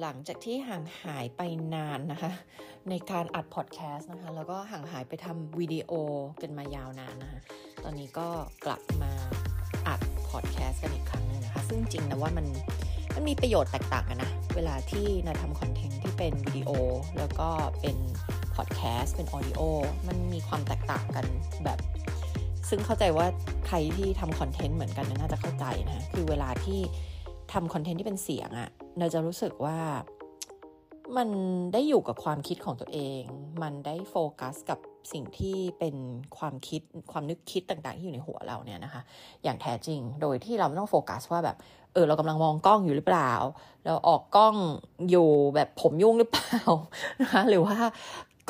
หลังจากที่ห่างหายไปนานนะคะ ในการอัดพอดแคสต์นะคะ แล้วก็ห่างหายไปทำวิดีโอกันมายาวนานนะคะ ตอนนี้ก็กลับมาอัดพอดแคสต์กันอีกครั้งนึงนะคะ ซึ่งจริงนาว่ามันมันมีประโยชน์แตกต่างกันนะ เวลาที่นาทำคอนเทนต์ที่เป็นวิดีโอ แล้วก็เป็นพอดแคสต์เป็น audio มันมีความแตกต่างกันแบบ ซึ่งเข้าใจว่าใครที่ทำคอนเทนต์เหมือนกันน่าจะเข้าใจนะ คือเวลาที่ ทำคอนเทนต์ที่เป็นเสียงอะเราจะรู้สึกว่ามันได้อยู่กับความคิดของตัวเอง มันได้โฟกัสกับสิ่งที่เป็นความคิดความนึกคิดต่างๆที่อยู่ในหัวเราเนี่ยนะคะ อย่างแท้จริงโดยที่เราไม่ต้องโฟกัสว่าแบบ เออเรากำลังมองกล้องอยู่หรือเปล่า เราออกกล้องอยู่แบบผมยุ่งหรือเปล่านะคะหรือว่า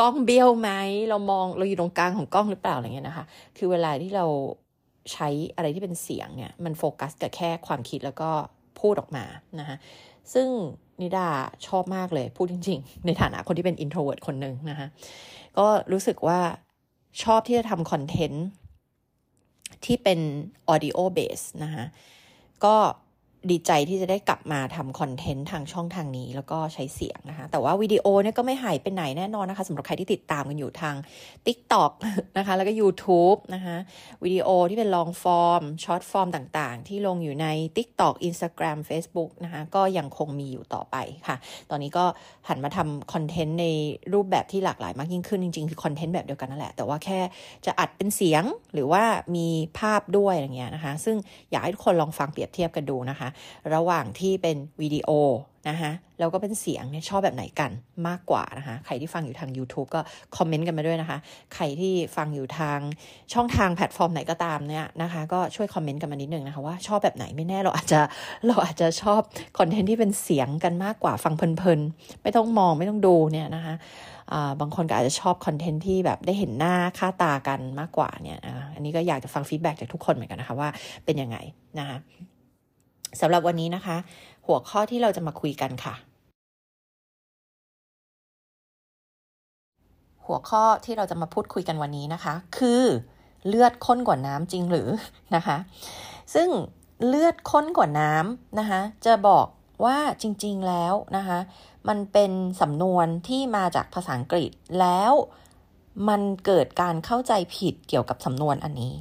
กล้องเบี้ยวไหมเรามองเราอยู่ตรงกลางของกล้องหรือเปล่าอะไรเงี้ยนะคะ คือเวลาที่เราใช้อะไรที่เป็นเสียงเนี่ยมันโฟกัสกับแค่ความคิดแล้วก็ พูดออกมานะคะซึ่งนิดาชอบมากเลยพูดจริง ๆ ในฐานะคนที่เป็น introvert คนหนึ่งนะคะก็รู้สึกว่าชอบที่จะทำคอนเทนต์ที่เป็น audio base นะคะก็ ดีใจที่จะได้กลับมาทำคอนเทนต์ทางช่องทางนี้แล้วก็ใช้เสียงนะคะ แต่ว่าวิดีโอเนี่ยก็ไม่หายไปไหนแน่นอนนะคะสำหรับใครที่ติดตามกันอยู่ทาง TikTok นะคะ แล้วก็ YouTube นะคะวิดีโอที่เป็น long form short form ต่างๆ ที่ลงอยู่ใน TikTok Instagram Facebook นะคะก็ยังคงมีอยู่ต่อไปค่ะ ตอนนี้ก็หันมาทำคอนเทนต์ในรูปแบบที่หลากหลายมากยิ่งขึ้นจริงๆ คือคอนเทนต์แบบเดียวกันนั่นแหละ แต่ว่าแค่จะอัดเป็นเสียงหรือว่ามีภาพด้วยอะไรเงี้ยนะคะ ซึ่งอยากให้ทุกคนลองฟังเปรียบเทียบกันดูนะคะระหว่างที่เป็นวิดีโอนะคะแล้วก็เป็นเสียงเนี่ยชอบแบบไหนกันมากกว่านะคะใครที่ฟังอยู่ทาง YouTube ก็คอมเมนต์กันมาด้วยนะคะ ใครที่ฟังอยู่ทางช่องทางแพลตฟอร์มไหนก็ตามเนี่ยนะคะก็ช่วยคอมเมนต์กันมานิดนึงนะคะว่าชอบแบบไหนไม่แน่เราอาจจะเราอาจจะชอบคอนเทนต์ที่เป็นเสียงกันมากกว่าฟังเพลินๆ ไม่ต้องมองไม่ต้องดูเนี่ยนะคะบางคนก็อาจจะชอบคอนเทนต์ที่แบบได้เห็นหน้าค่าตากันมากกว่าเนี่ยอันนี้ก็อยากจะฟัง feedback จากทุกคนเหมือนกันนะคะว่าเป็นยังไงนะคะ สำหรับวันนี้นะคะ หัวข้อที่เราจะมาคุยกันค่ะ หัวข้อที่เราจะมาพูดคุยกันวันนี้นะคะ คือเลือดข้นกว่าน้ำจริงหรือนะคะ ซึ่งเลือดข้นกว่าน้ำนะคะ จะบอกว่าจริงๆแล้วนะคะ มันเป็นสำนวนที่มาจากภาษาอังกฤษแล้วมันเกิดการเข้าใจผิดเกี่ยวกับสำนวนอันนี้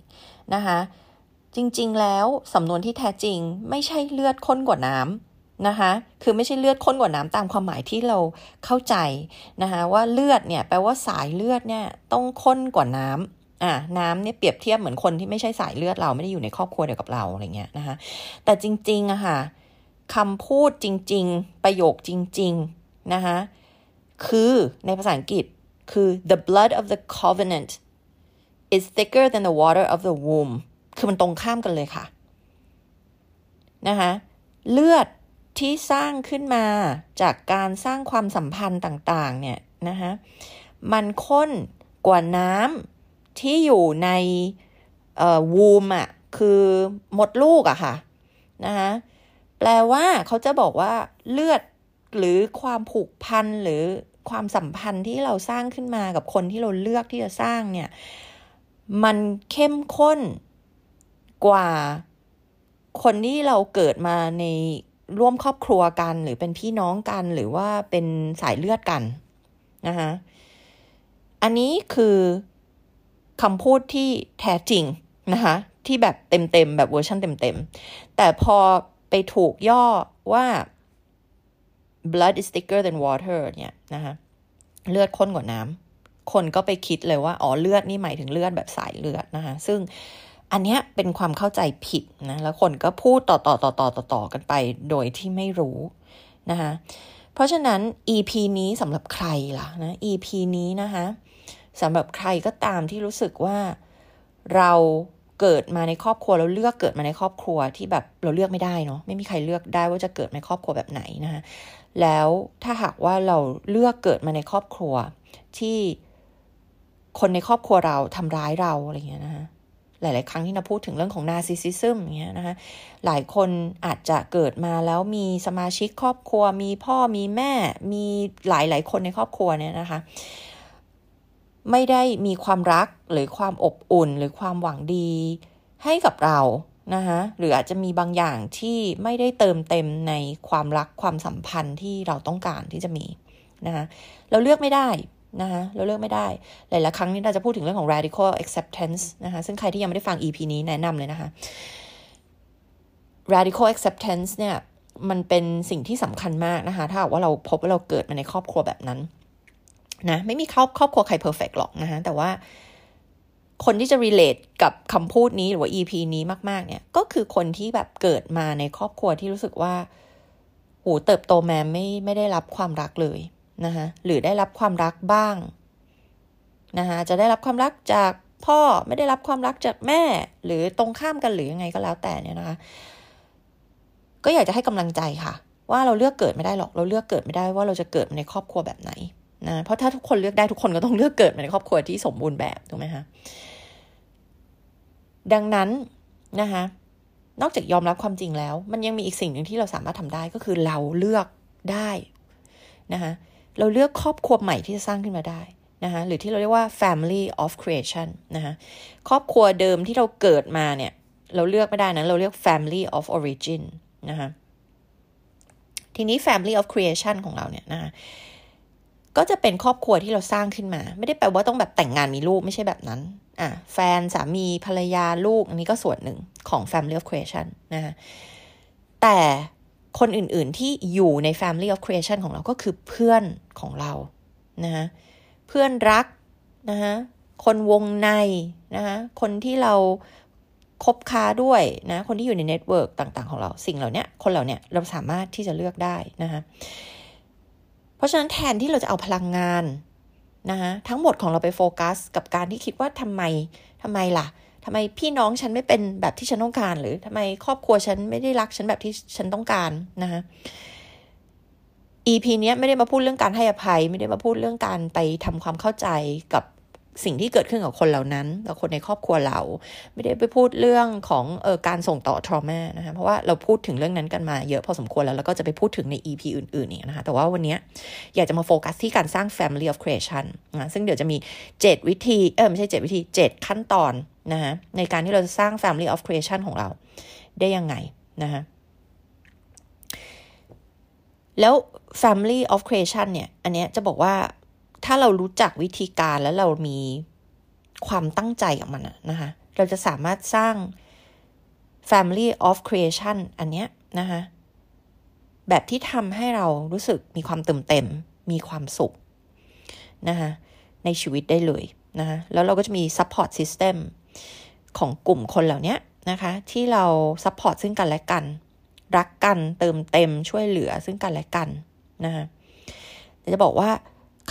นะคะ จริงๆ แล้วสำนวนที่แท้จริงไม่ใช่เลือดข้นกว่าน้ำนะคะ คือไม่ใช่เลือดข้นกว่าน้ำตามความหมายที่เราเข้าใจนะคะว่าเลือดเนี่ยแปลว่าสายเลือดเนี่ยต้องข้นกว่าน้ำอะน้ำเนี่ยเปรียบเทียบเหมือนคนที่ไม่ใช่สายเลือดเราไม่ได้อยู่ในครอบครัวเดียวกับเราอะไรเงี้ยนะคะแต่จริงๆอะค่ะคำพูดจริง ๆ ประโยคจริงๆนะคะคือในภาษาอังกฤษคือ the blood of the covenant is thicker than the water of the womb คือมันตรงข้ามกันเลยค่ะนะคะเลือดที่สร้างขึ้นมาจากการสร้างความสัมพันธ์ต่างๆเนี่ยนะคะมันข้นกว่าน้ำที่อยู่ในวูมอะคือหมดลูกอะค่ะนะคะแปลว่าเขาจะบอกว่าเลือดหรือความผูกพันหรือความสัมพันธ์ที่เราสร้างขึ้นมากับคนที่เราเลือกที่จะสร้างเนี่ย มันเข้มข้น กว่าคนที่เราเกิดมาในร่วมครอบครัวกัน หรือเป็นพี่น้องกัน หรือว่าเป็นสายเลือดกันนะคะอันนี้คือคำพูดที่แท้จริงนะคะที่แบบเต็มๆแบบเวอร์ชันเต็มๆ แต่พอไปถูกย่อว่า blood is thicker than water เนี่ยนะคะเลือดข้นกว่าน้ำคนก็ไปคิดเลยว่า อ๋อเลือดนี่หมายถึงเลือดแบบสายเลือดนะคะซึ่ง อันนี้เป็นความเข้าใจผิดนะแล้วคนก็พูดต่อต่อต่อต่อต่อต่อกันไปโดยที่ไม่รู้นะคะเพราะฉะนั้น EP นี้สำหรับใครล่ะนะ EP นี้นะคะสำหรับใครก็ตามที่รู้สึกว่าเราเกิดมาในครอบครัวเราเลือกเกิดมาในครอบครัวที่แบบเราเลือกไม่ได้เนาะไม่มีใครเลือกได้ว่าจะเกิดในครอบครัวแบบไหนนะคะแล้วถ้าหากว่าเราเลือกเกิดมาในครอบครัวที่คนในครอบครัวเราทำร้ายเราอะไรเงี้ยนะคะ หลาย ๆ ครั้งที่เราพูดถึงเรื่องของนาซิซิซึมอย่างเงี้ยนะคะหลายคนอาจจะเกิดมาแล้วมีสมาชิกครอบครัว มีพ่อมีแม่ มีหลาย ๆ คนในครอบครัวเนี่ยนะคะ ไม่ได้มีความรักหรือความอบอุ่นหรือความหวังดีให้กับเรานะคะหรืออาจจะมีบางอย่างที่ไม่ได้เติมเต็มในความรักความสัมพันธ์ที่เราต้องการที่จะมีนะคะเราเลือกไม่ได้ นะคะเราเลือกไม่ได้ หลายๆครั้งนี้เราจะพูดถึงเรื่องของ radical acceptance นะคะ ซึ่งใครที่ยังไม่ได้ฟัง EP นี้แนะนำเลยนะคะ radical acceptance เนี่ยมันเป็นสิ่งที่สำคัญมากนะคะ ถ้าว่าเราพบว่าเราเกิดมาในครอบครัวแบบนั้นนะไม่มีครอบครอบครัวใคร perfect หรอกนะคะแต่ว่าคนที่จะ relate กับคำพูดนี้หรือว่า EP นี้มาก ๆ เนี่ย ก็คือคนที่แบบเกิดมาในครอบครัวที่รู้สึกว่าโหเติบโตแมาไม่ไม่ได้รับความรักเลย นะคะหรือได้รับความรักบ้างนะคะจะได้รับความรักจากพ่อไม่ได้รับความรักจากแม่ หรือตรงข้ามกันหรือยังไงก็แล้วแต่เนี่ยนะคะ ก็อยากจะให้กำลังใจค่ะ ว่าเราเลือกเกิดไม่ได้หรอก เราเลือกเกิดไม่ได้ว่าเราจะเกิดในครอบครัวแบบไหนนะเพราะถ้าทุกคนเลือกได้ทุกคนก็ต้องเลือกเกิดในครอบครัวที่สมบูรณ์แบบถูกไหมคะดังนั้นนะคะนอกจากยอมรับความจริงแล้ว มันยังมีอีกสิ่งหนึ่งที่เราสามารถทำได้ก็คือเราเลือกได้นะคะ เราเลือกครอบครัวใหม่ที่จะสร้างขึ้นมาได้นะคะหรือที่เราเรียกว่า family of creation นะคะครอบครัวเดิมที่เราเกิดมาเนี่ย เราเลือกไม่ได้นะเราเรียก family of origin นะคะทีนี้ family of creation ของเราเนี่ยนะคะก็จะเป็นครอบครัวที่เราสร้างขึ้นมา ไม่ได้แปลว่าต้องแบบแต่งงานมีลูกไม่ใช่แบบนั้นอะแฟนสามีภรรยาลูก อันนี้ก็ส่วนหนึ่งของ family of creation นะคะแต่ คนอื่นๆที่อยู่ใน family of creation ของเราก็คือเพื่อนของเรานะคะเพื่อนรักนะคะคนวงในนะคะคนที่เราคบค้าด้วยนะคนที่อยู่ใน network ต่างๆ ของเราสิ่งเหล่านี้คนเหล่านี้เราสามารถที่จะเลือกได้นะคะเพราะฉะนั้นแทนที่เราจะเอาพลังงานนะคะทั้งหมดของเราไปโฟกัส กับการที่คิดว่าทำไมทำไมล่ะ ทำไมพี่น้องฉันไม่เป็นแบบที่ฉันต้องการ หรือทำไมครอบครัวฉันไม่ได้รักฉันแบบที่ฉันต้องการนะคะ EP เนี้ยไม่ได้มาพูดเรื่องการให้อภัย ไม่ได้มาพูดเรื่องการไปทำความเข้าใจกับ สิ่งที่เกิดขึ้นกับคนเหล่านั้นกับคนในครอบครัวเรา ไม่ได้ไปพูดเรื่องของออการส่งต่อทรมานะคะเพราะว่าเราพูดถึงเรื่องนั้นกันมาเยอะพอสมควรแล้วแล้วก็จะไปพูดถึงใน EP อื่นๆนี่นะคะแต่ว่าวันนี้อยากจะมาโฟกัสที่การสร้าง Family of Creation นะซึ่งเดี๋ยวจะมี 7 วิธีเออไม่ใช่ 7 วิธี 7 ขั้นตอนนะคะในการที่เราจะสร้าง Family of Creation ของเราได้ยังไงนะคะแล้ว Family of Creation เนี่ย อันเนี้ยจะบอกว่า ถ้าเรารู้จักวิธีการแล้วเรามีความตั้งใจกับมันนะคะ เราจะสามารถสร้าง Family of Creation อันเนี้ยนะคะแบบที่ทำให้เรารู้สึกมีความเติมเต็ม มีความสุขนะคะในชีวิตได้เลยนะคะแล้วเราก็จะมี Support System ของกลุ่มคนเหล่านี้นะคะที่เรา support ซึ่งกันและกัน รักกันเติมเต็มช่วยเหลือซึ่งกันและกันนะคะจะบอกว่า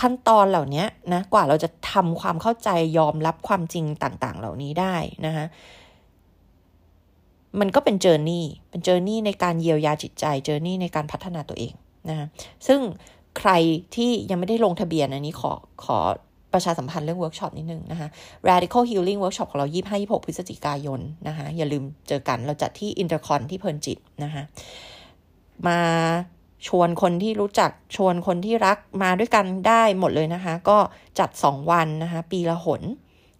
ขั้นตอนเหล่านี้นะกว่าเราจะทำความเข้าใจยอมรับความจริงต่างๆ เหล่านี้ได้นะคะมันก็เป็น journey เป็น journey ในการเยียวยาจิตใจ journey ในการพัฒนาตัวเองนะคะซึ่งใครที่ยังไม่ได้ลงทะเบียนอันนี้ขอขอประชาสัมพันธ์เรื่องเวิร์กช็อปนิดนึงนะคะ radical healing workshop ของเรา 25 26 พฤศจิกายนนะคะ อย่าลืมเจอกันเราจัดที่อินเตอร์คอนที่เพลินจิตนะคะ มา ชวนคนที่รู้จักชวนคนที่รักมาด้วยกันได้หมดเลยนะคะ ก็จัด 2 วันนะคะ ปีละหน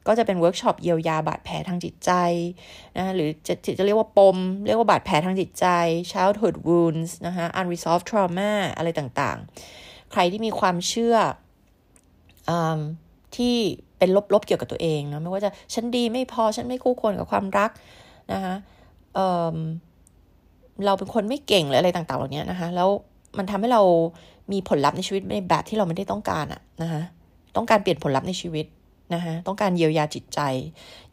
ก็จะเป็นเวิร์กช็อปเยียวยาบาดแผลทางจิตใจนะหรือจะจะเรียกว่าปม เรียกว่าบาดแผลทางจิตใจ childhood wounds นะคะ unresolved trauma อะไรต่างๆ ใครที่มีความเชื่อที่เป็นลบๆเกี่ยวกับตัวเองเนาะไม่ว่าจะฉันดีไม่พอฉันไม่คู่ควรกับความรักนะคะ เราเป็นคนไม่เก่งหรืออะไรต่างๆ เหล่านี้นะคะ แล้วมันทำให้เรามีผลลัพธ์ในชีวิตในแบบที่เราไม่ได้ต้องการอะนะคะต้องการเปลี่ยนผลลัพธ์ในชีวิตนะคะต้องการเยียวยาจิตใจ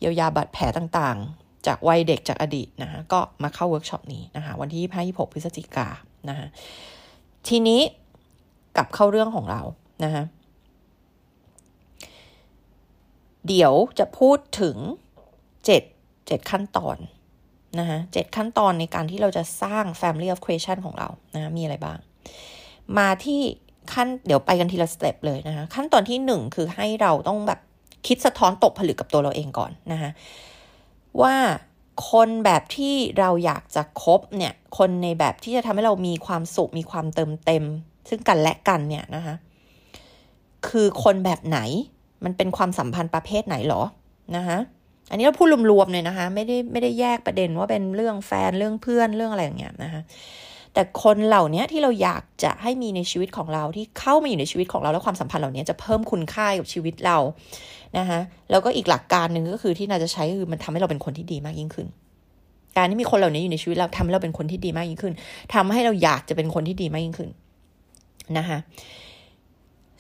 เยียวยาบาดแผลต่างๆ จากวัยเด็กจากอดีตนะคะก็มาเข้าเวิร์กช็อปนี้นะคะวันที่25 26พฤศจิกานะคะทีนี้กลับเข้าเรื่องของเรานะคะเดี๋ยวจะพูดถึงเจ็ดเจ็ดขั้นตอน นะคะเจ็ดขั้นตอนในการที่เราจะสร้าง Family of Creation ของเรานะะมีอะไรบ้าง มาที่ขั้นเดี๋ยวไปกันทีละสเต็ปเลยนะคะขั้นตอนที่หนึ่งคือให้เราต้องแบบคิดสะท้อนตกผลึกกับตัวเราเองก่อนนะคะว่าคนแบบที่เราอยากจะคบเนี่ยคนในแบบที่จะทำให้เรามีความสุขมีความเติมเต็ม ซึ่งกันและกันเนี่ยนะคะคือคนแบบไหนมันเป็นความสัมพันธ์ประเภทไหนหรอนะคะ อันนี้เราพูดรวมๆเลยนะคะ ไม่ได้ไม่ได้แยกประเด็นว่าเป็นเรื่องแฟนเรื่องเพื่อนเรื่องอะไรอย่างเงี้ยนะคะแต่คนเหล่านี้ที่เราอยากจะให้มีในชีวิตของเราที่เข้ามาอยู่ในชีวิตของเราแล้วความสัมพันธ์เหล่านี้จะเพิ่มคุณค่ากับชีวิตเรานะคะแล้วก็อีกหลักการหนึ่งก็คือที่นาจะใช้คือมันทำให้เราเป็นคนที่ดีมากยิ่งขึ้น การที่มีคนเหล่านี้อยู่ในชีวิตเราทำให้เราเป็นคนที่ดีมากยิ่งขึ้นทำให้เราอยากจะเป็นคนที่ดีมากยิ่งขึ้นนะคะ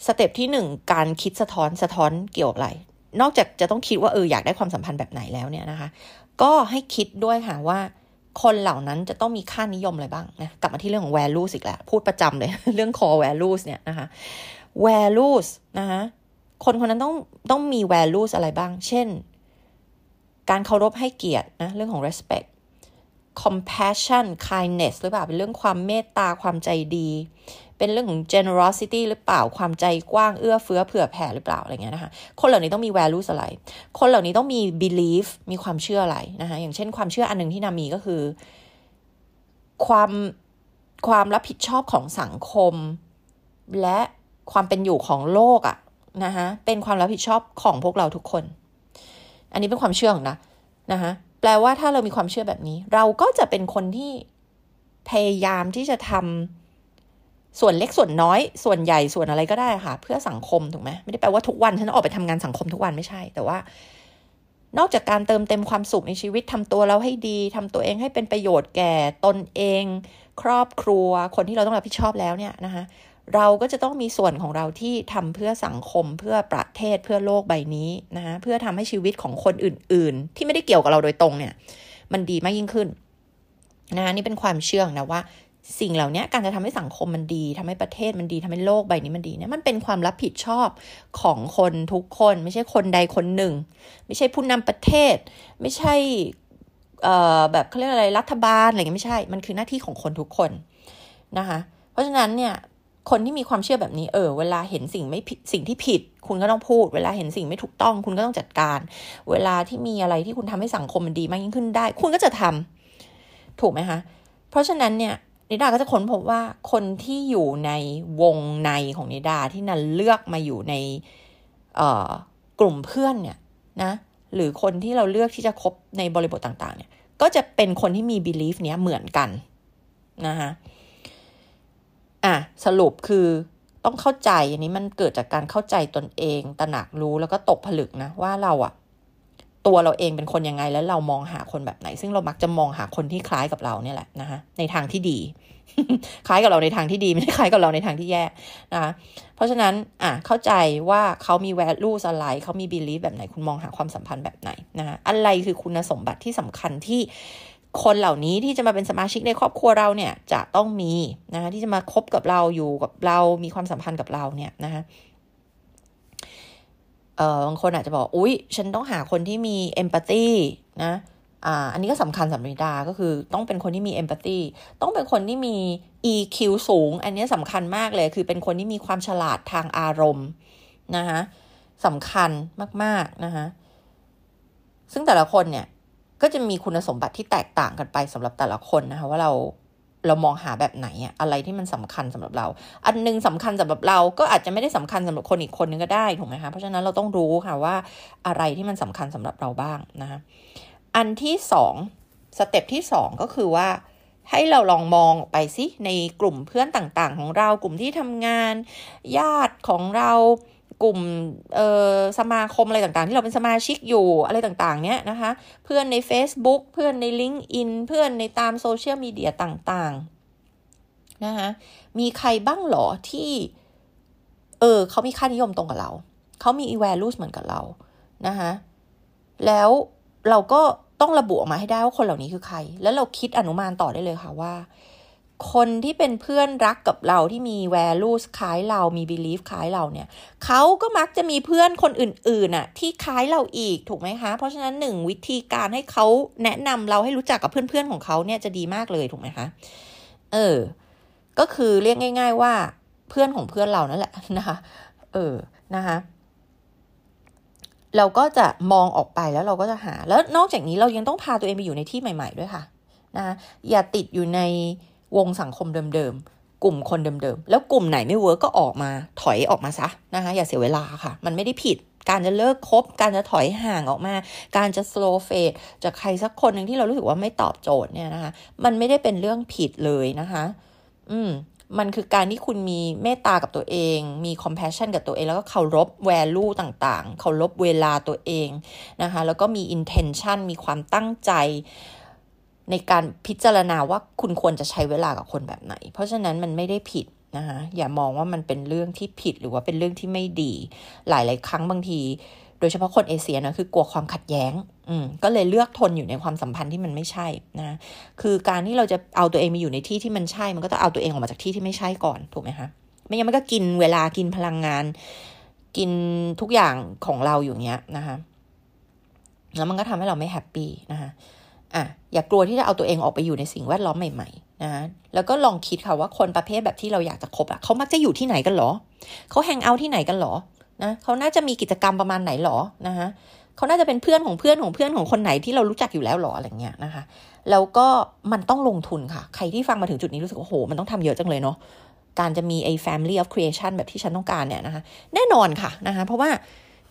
สเต็ปที่หนึ่งการคิดสะท้อนสะท้อนเกี่ยวกับอะไร นอกจากจะต้องคิดว่าเอออยากได้ความสัมพันธ์แบบไหนแล้วเนี่ยนะคะ ก็ให้คิดด้วยค่ะว่าคนเหล่านั้นจะต้องมีค่านิยมอะไรบ้างนะกลับมาที่เรื่องของ values อีกแล้วพูดประจำเลย เรื่อง core values เนี่ยนะคะ values นะคะคนคนนั้นต้องต้องมี values อะไรบ้าง เช่น การเคารพให้เกียรตินะเรื่องของ respect compassion kindness หรือเปล่าเป็นเรื่องความเมตตาความใจดี เป็นเรื่องของ generosity หรือเปล่าความใจกว้างเอื้อเฟื้อเผื่อแผ่หรือเปล่าอะไรเงี้ยนะคะคนเหล่านี้ต้องมี value อะไร คนเหล่านี้ต้องมี belief มีความเชื่ออะไรนะคะอย่างเช่นความเชื่ออันหนึ่งที่นามีก็คือ ความความรับผิดชอบของสังคม และความเป็นอยู่ของโลกอะนะคะเป็นความรับผิดชอบของพวกเราทุกคน อันนี้เป็นความเชื่อของนะนะคะแปลว่าถ้าเรามีความเชื่อแบบนี้ เราก็จะเป็นคนที่พยายามที่จะทำ ส่วนเล็กส่วนน้อย ส่วนใหญ่ส่วนอะไรก็ได้ค่ะ เพื่อสังคมถูกไหมไม่ได้แปลว่าทุกวันฉันออกไปทำงานสังคมทุกวันไม่ใช่ แต่ว่า นอกจากการเติมเต็มความสุขในชีวิตทำตัวเราให้ดีทำตัวเองให้เป็นประโยชน์แก่ตนเอง ครอบครัว คนที่เราต้องรับผิดชอบแล้วเนี่ยนะคะเราก็จะต้องมีส่วนของเราที่ทำเพื่อสังคมเพื่อประเทศเพื่อโลกใบนี้นะคะเพื่อทำให้ชีวิตของคนอื่น ๆ ที่ไม่ได้เกี่ยวกับเราโดยตรงเนี่ย มันดีมากยิ่งขึ้นนะคะนี่เป็นความเชื่อนะว่า สิ่งเหล่านี้การจะทำให้สังคมมันดีทำให้ประเทศมันดีทำให้โลกใบนี้มันดีเนี่ยมันเป็นความรับผิดชอบของคนทุกคน ไม่ใช่คนใดคนหนึ่ง ไม่ใช่ผู้นำประเทศ ไม่ใช่แบบเขาเรียกอะไรรัฐบาลอะไรเงี้ยไม่ใช่ มันคือหน้าที่ของคนทุกคนนะคะ เพราะฉะนั้นเนี่ยคนที่มีความเชื่อแบบนี้เออ เวลาเห็นสิ่งไม่ผิดสิ่งที่ผิด คุณก็ต้องพูด เวลาเห็นสิ่งไม่ถูกต้อง คุณก็ต้องจัดการ เวลาที่มีอะไรที่คุณทำให้สังคมมันดีมากยิ่งขึ้นได้ คุณก็จะทำถูกไหมคะ เพราะฉะนั้นเนี่ย นิดาก็จะค้นพบว่าคนที่อยู่ในวงในของนิดาที่นันเลือกมาอยู่ในกลุ่มเพื่อนเนี่ยนะหรือคนที่เราเลือกที่จะคบในบริบทต่างๆเนี่ยก็จะเป็นคนที่มี belief เนี้ยเหมือนกันนะคะอะสรุปคือต้องเข้าใจอันนี้มันเกิดจากการเข้าใจตนเอง ตระหนักรู้แล้วก็ตกผลึกนะว่าเราอะ ตัวเราเองเป็นคนยังไงแล้วเรามองหาคนแบบไหน ซึ่งเรามักจะมองหาคนที่คล้ายกับเราเนี่ยแหละนะคะในทางที่ดี คล้ายกับเราในทางที่ดีไม่ใช่คล้ายกับเราในทางที่แย่นะคะเพราะฉะนั้นอะเข้าใจว่าเขามี value อะไรเขามี belief แบบไหนคุณมองหาความสัมพันธ์แบบไหนนะคะอะไรคือคุณสมบัติที่สำคัญที่คนเหล่านี้ที่จะมาเป็นสมาชิกในครอบครัวเราเนี่ยจะต้องมีนะคะที่จะมาคบกับเราอยู่กับเรามีความสัมพันธ์กับเราเนี่ยนะคะ เออบางคนอาจจะบอก อุ๊ย ฉันต้องหาคนที่มีเอมพัตตีนะอ่าอันนี้ก็สำคัญสำหรับนิดาก็คือต้องเป็นคนที่มีเอมพัตตีต้องเป็นคนที่มี EQ สูง อันนี้สำคัญมากเลย คือเป็นคนที่มีความฉลาดทางอารมณ์นะคะสำคัญมากๆนะคะซึ่งแต่ละคนเนี่ยก็จะมีคุณสมบัติที่แตกต่างกันไปสำหรับแต่ละคนนะคะว่าเรา เรามองหาแบบไหนอะอะไรที่มันสำคัญสำหรับเรา อันนึงสำคัญสำหรับเราก็อาจจะไม่ได้สำคัญสำหรับคนอีกคนนึงก็ได้ถูกไหมคะเพราะฉะนั้นเราต้องรู้ค่ะว่าอะไรที่มันสำคัญสำหรับเราบ้างนะคะอันที่สองสเต็ปที่สองก็คือว่าให้เราลองมองไปสิในกลุ่มเพื่อนต่างๆ ของเรากลุ่มที่ทำงาน ญาติของเรา กลุ่มเออสมาคมอะไรต่างๆ ที่เราเป็นสมาชิกอยู่อะไรต่างๆ เนี้ยนะคะ เพื่อนใน Facebook เพื่อนใน LinkedIn เพื่อนในตามโซเชียลมีเดียต่างๆนะคะมีใครบ้างหรอที่ เออเขามีค่านิยมตรงกับเรา เขามี values เหมือนกับเรานะคะแล้วเราก็ต้องระบุออกมาให้ได้ว่าคนเหล่านี้คือใคร แล้วเราคิดอนุมานต่อได้เลยค่ะว่า คนที่เป็นเพื่อนรักกับเราที่มี values คล้ายเรามี belief คล้ายเราเนี่ยเขาก็มักจะมีเพื่อนคนอื่นๆน่ะที่คล้ายเราอีกถูกไหมคะ เพราะฉะนั้นหนึ่งวิธีการให้เขาแนะนำเราให้รู้จักกับเพื่อนๆของเขาเนี่ยจะดีมากเลยถูกไหมคะ เออ ก็คือเรียกง่าย ๆ ว่าเพื่อนของเพื่อนเรานั่นแหละนะคะเออนะคะเราก็จะมองออกไปแล้วเราก็จะหา แล้วนอกจากนี้เรายังต้องพาตัวเองไปอยู่ในที่ใหม่ ๆด้วยค่ะนะอย่าติดอยู่ใน วงสังคมเดิมๆ กลุ่มคนเดิมๆ แล้วกลุ่มไหนไม่ work ก็ออกมาถอยออกมาซะนะคะอย่าเสียเวลาค่ะ มันไม่ได้ผิดการจะเลิกคบ การจะถอยห่างออกมา การจะ slow fade จากใครสักคนหนึ่งที่เรารู้สึกว่าไม่ตอบโจทย์เนี่ยนะคะ มันไม่ได้เป็นเรื่องผิดเลยนะคะ อืม มันคือการที่คุณมีเมตตากับตัวเอง มี compassion กับตัวเอง แล้วก็เคารพ value ต่างๆ เคารพเวลาตัวเองนะคะ แล้วก็มี intention มีความตั้งใจ ในการพิจารณาว่าคุณควรจะใช้เวลากับคนแบบไหน เพราะฉะนั้นมันไม่ได้ผิดนะคะอย่ามองว่ามันเป็นเรื่องที่ผิดหรือว่าเป็นเรื่องที่ไม่ดี หลายๆครั้งบางที โดยเฉพาะคนเอเชียนะคือกลัวความขัดแย้ง อืมก็เลยเลือกทนอยู่ในความสัมพันธ์ที่มันไม่ใช่นะคือการที่เราจะเอาตัวเองมาอยู่ในที่ที่มันใช่ มันก็ต้องเอาตัวเองออกมาจากที่ที่ไม่ใช่ก่อนถูกไหมคะไม่งั้นมันก็กินเวลากินพลังงาน กินทุกอย่างของเราอยู่เนี้ยนะคะแล้วมันก็ทำให้เราไม่ happy นะคะ อะอย่ากลัวที่จะเอาตัวเองออกไปอยู่ในสิ่งแวดล้อมใหม่ๆนะแล้วก็ลองคิดค่ะว่าคนประเภทแบบที่เราอยากจะคบอะเขามักจะอยู่ที่ไหนกันหรอเขา hang out ที่ไหนกันหรอนะเขาน่าจะมีกิจกรรมประมาณไหนหรอนะคะเขาน่าจะเป็นเพื่อนของเพื่อนของเพื่อนของคนไหนที่เรารู้จักอยู่แล้วหรออะไรเงี้ยนะคะ แล้วก็มันต้องลงทุนค่ะ ใครที่ฟังมาถึงจุดนี้รู้สึกว่าโอ้โหมันต้องทำเยอะจังเลยเนาะการจะมีไอ้ family of creation แบบที่ฉันต้องการเนี่ยนะคะ แน่นอนค่ะนะคะ เพราะว่า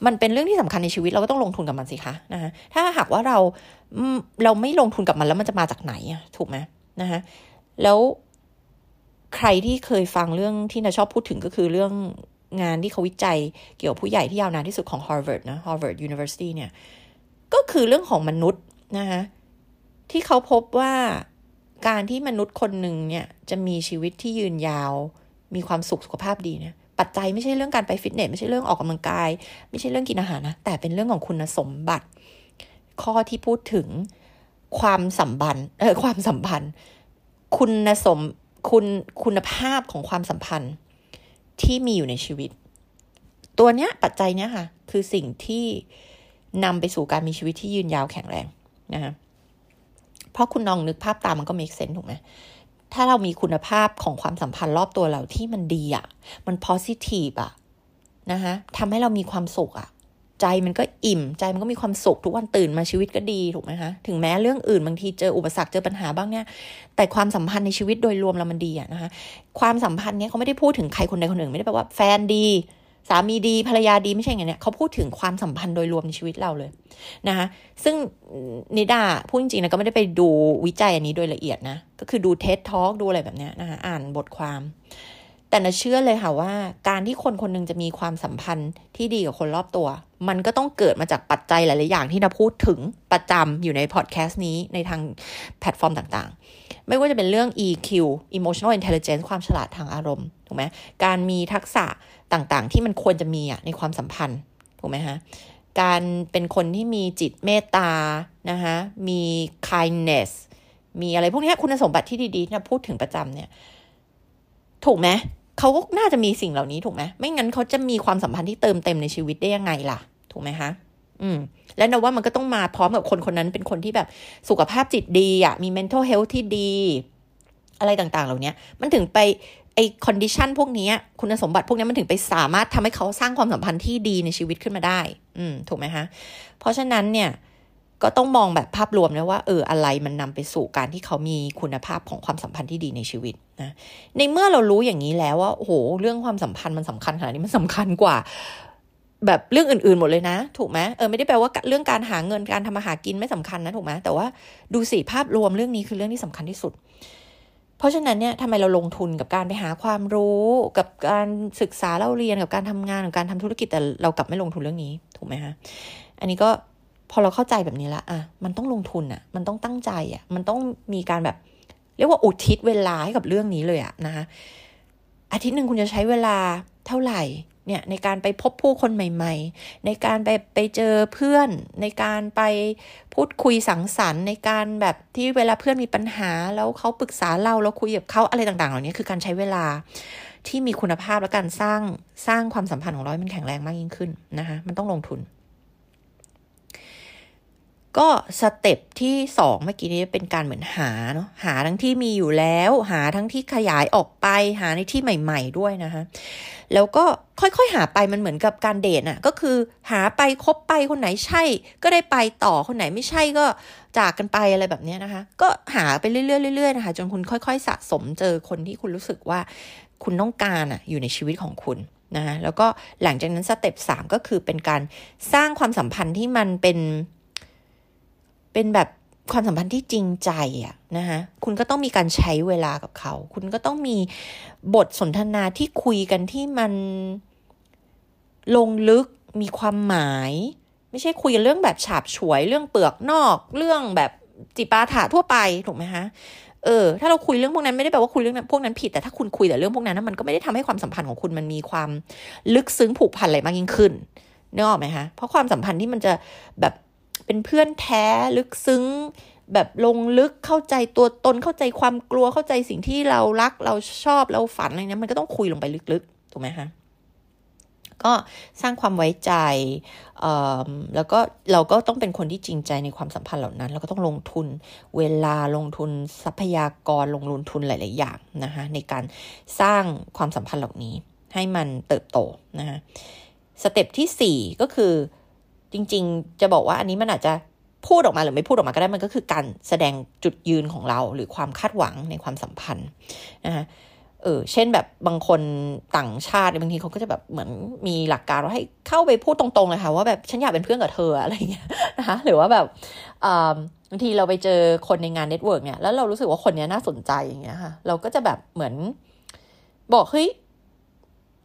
มันเป็นเรื่องที่สำคัญในชีวิตเราก็ต้องลงทุนกับมันสิคะนะคะถ้าหากว่าเราเราไม่ลงทุนกับมันแล้วมันจะมาจากไหนอะถูกไหมนะคะแล้วใครที่เคยฟังเรื่องที่นาชอบพูดถึงก็คือเรื่องงานที่เขาวิจัยเกี่ยวกับผู้ใหญ่ที่ยาวนานที่สุดของ Harvard นะ Harvard University เนี่ย ก็คือเรื่องของมนุษย์นะคะที่เขาพบว่าการที่มนุษย์คนหนึ่งเนี่ยจะมีชีวิตที่ยืนยาว มีความสุขสุขภาพดีเนี่ย ปัจจัยไม่ใช่เรื่องการไปฟิตเนสไม่ใช่เรื่องออกกำลังกาย ไม่ใช่เรื่องกินอาหารนะ แต่เป็นเรื่องของคุณสมบัติ ข้อที่พูดถึงความสัมพันธ์เออความสัมพันธ์ คุณสมคุณคุณภาพของความสัมพันธ์ที่มีอยู่ในชีวิต ตัวเนี้ยปัจจัยเนี้ยค่ะ คือสิ่งที่นำไปสู่การมีชีวิตที่ยืนยาวแข็งแรงนะคะเพราะคุณลองนึกภาพตามมันก็ make sense ถูกไหม ถ้าเรามีคุณภาพของความสัมพันธ์รอบตัวเราที่มันดีอะ่ะ มัน positive อะ่ะนะคะทำให้เรามีความสุขอะ่ะ ใจมันก็อิ่ม ใจมันก็มีความสุขทุกวันตื่นมาชีวิตก็ดีถูกไหมคะ ถึงแม้เรื่องอื่นบางทีเจออุปสรรคเจอปัญหาบ้างเนี่ย แต่ความสัมพันธ์ในชีวิตโดยรวมเรามันดีอะนะคะ ความสัมพันธ์เนี้ยเขาไม่ได้พูดถึงใครคนใดคนหนึ่งไม่ได้แปลว่าแฟนดี สามีดีภรรยาดีไม่ใช่อย่างเนี้ยเขาพูดถึงความสัมพันธ์โดยรวมในชีวิตเราเลยนะคะซึ่งนิดาพูดจริงๆนะก็ไม่ได้ไปดูวิจัยอันนี้โดยละเอียดนะ ก็คือดูเท็ตทอล์กดูอะไรแบบเนี้ยนะคะอ่านบทความ แต่นะเชื่อเลยค่ะว่า การที่คนคนนึงจะมีความสัมพันธ์ที่ดีกับคนรอบตัว มันก็ต้องเกิดมาจากปัจจัยหลายๆอย่างที่นาพูดถึงประจำอยู่ในพอดแคสต์นี้ในทางแพลตฟอร์มต่างๆ ไม่ว่าจะเป็นเรื่อง EQ emotional intelligence ความฉลาดทางอารมณ์ถูกไหมการมีทักษะ ต่างๆ ที่มันควรจะมีอะในความสัมพันธ์ถูกไหมฮะการเป็นคนที่มีจิตเมตตานะคะมี kindness มีอะไรพวกนี้คุณสมบัติที่ดีๆที่พูดถึงประจำเนี่ย ถูกไหมเขาก็น่าจะมีสิ่งเหล่านี้ถูกไหมไม่งั้นเขาจะมีความสัมพันธ์ที่เติมเต็มในชีวิตได้ยังไงล่ะ ถูกไหมคะอืม แล้วนะว่ามันก็ต้องมาพร้อมกับคนคนนั้นเป็นคนที่แบบสุขภาพจิตดีอะ่ะมี mental health ที่ดี อะไรต่างๆ เหล่านี้มันถึงไป ไอ้คอนดิชันพวกนี้คุณสมบัติพวกนี้มันถึงไปสามารถทำให้เขาสร้างความสัมพันธ์ที่ดีในชีวิตขึ้นมาได้ อืมถูกไหมคะเพราะฉะนั้นเนี่ยก็ต้องมองแบบภาพรวมนะว่าเอออะไรมันนำไปสู่การที่เขามีคุณภาพของความสัมพันธ์ที่ดีในชีวิตนะในเมื่อเรารู้อย่างนี้แล้วว่าโอ้โหเรื่องความสัมพันธ์มันสำคัญขนาดนี้มันสำคัญกว่า แบบเรื่องอื่นๆหมดเลยนะ ถูกไหมเออไม่ได้แปลว่าเรื่องการหาเงินการทำมาหากินไม่สำคัญนะถูกไหมแต่ว่าดูสิภาพรวมเรื่องนี้คือเรื่องที่สำคัญที่สุด เพราะฉะนั้นเนี่ยทำไมเราลงทุนกับการไปหาความรู้กับการศึกษาเล่าเรียนกับการทำงานกับการทำธุรกิจแต่เรากลับไม่ลงทุนเรื่องนี้ถูกไหมฮะอันนี้ก็พอเราเข้าใจแบบนี้ละอะมันต้องลงทุนอะ มันต้องตั้งใจอะ มันต้องมีการแบบเรียกว่าอุทิศเวลาให้กับเรื่องนี้เลยอะนะคะอาทิตย์หนึ่งคุณจะใช้เวลาเท่าไหร่ เนี่ยในการไปพบผู้คนใหม่ ๆ ในการไปไปเจอเพื่อน ในการไปพูดคุยสังสรรค์ ในการแบบที่เวลาเพื่อนมีปัญหา แล้วเขาปรึกษาเราแล้วคุยกับเขาอะไรต่างๆ เหล่านี้คือการใช้เวลาที่มีคุณภาพและการสร้างสร้างความสัมพันธ์ของเราให้มันแข็งแรงมากยิ่งขึ้นนะคะมันต้องลงทุน ก็สเต็ปที่สองเมื่อกี้นี้เป็นการเหมือนหาเนาะหาทั้งที่มีอยู่แล้ว หาทั้งที่ขยายออกไปหาในที่ใหม่ ๆ ด้วยนะคะแล้วก็ค่อยๆหาไปมันเหมือนกับการเดทอะก็คือหาไปคบไปคนไหนใช่ ก็ได้ไปต่อคนไหนไม่ใช่ก็จากกันไปอะไรแบบนี้นะคะ ก็หาไปเรื่อยๆเรื่อยๆนะคะจนคุณค่อย ๆ สะสมเจอคนที่คุณรู้สึกว่าคุณต้องการอะอยู่ในชีวิตของคุณนะแล้วก็หลังจากนั้นสเต็ปสามก็คือเป็นการสร้างความสัมพันธ์ที่มันเป็น เป็นแบบความสัมพันธ์ที่จริงใจอะนะคะคุณก็ต้องมีการใช้เวลากับเขา คุณก็ต้องมีบทสนทนาที่คุยกันที่มันลงลึกมีความหมาย ไม่ใช่คุยเรื่องแบบฉาบฉวยเรื่องเปลือกนอก เรื่องแบบจิปาถะทั่วไปถูกไหมคะเออถ้าเราคุยเรื่องพวกนั้นไม่ได้แปลว่าคุยเรื่องพวกนั้นผิดแต่ถ้าคุณคุยแต่เรื่องพวกนั้นมันก็ไม่ได้ทำให้ความสัมพันธ์ของคุณมันมีความลึกซึ้งผูกพันอะไรมากยิ่งขึ้นนึกออกไหมคะเพราะความสัมพันธ์ที่มันจะแบบ เป็นเพื่อนแท้ลึกซึ้ง แบบลงลึกเข้าใจตัวตนเข้าใจความกลัวเข้าใจสิ่งที่เรารักเราชอบเราฝันอะไรเนี้ยมันก็ต้องคุยลงไปลึกๆถูกไหมคะก็สร้างความไว้ใจแล้วก็เราก็ต้องเป็นคนที่จริงใจในความสัมพันธ์เหล่านั้นเราก็ต้องลงทุนเวลาลงทุนทรัพยากรลงทุนหลาย ๆ อย่างนะคะในการสร้างความสัมพันธ์เหล่านี้ให้มันเติบโตนะคะสเต็ปที่ 4 ก็คือ จริง ๆ จะบอกว่าอันนี้มันอาจจะพูดออกมาหรือไม่พูดออกมาก็ได้มันก็คือการแสดงจุดยืนของเรา หรือความคาดหวังในความสัมพันธ์นะคะเออเช่นแบบบางคนต่างชาติบางทีเขาก็จะแบบเหมือนมีหลักการว่าให้เข้าไปพูดตรงๆเลยค่ะว่าแบบฉันอยากเป็นเพื่อนกับเธออะไรเงี้ยนะคะหรือว่าแบบบางทีเราไปเจอคนในงาน network เนี่ยแล้วเรารู้สึกว่าคนนี้น่าสนใจอย่างเงี้ยค่ะเราก็จะแบบเหมือน บอกเฮ้ย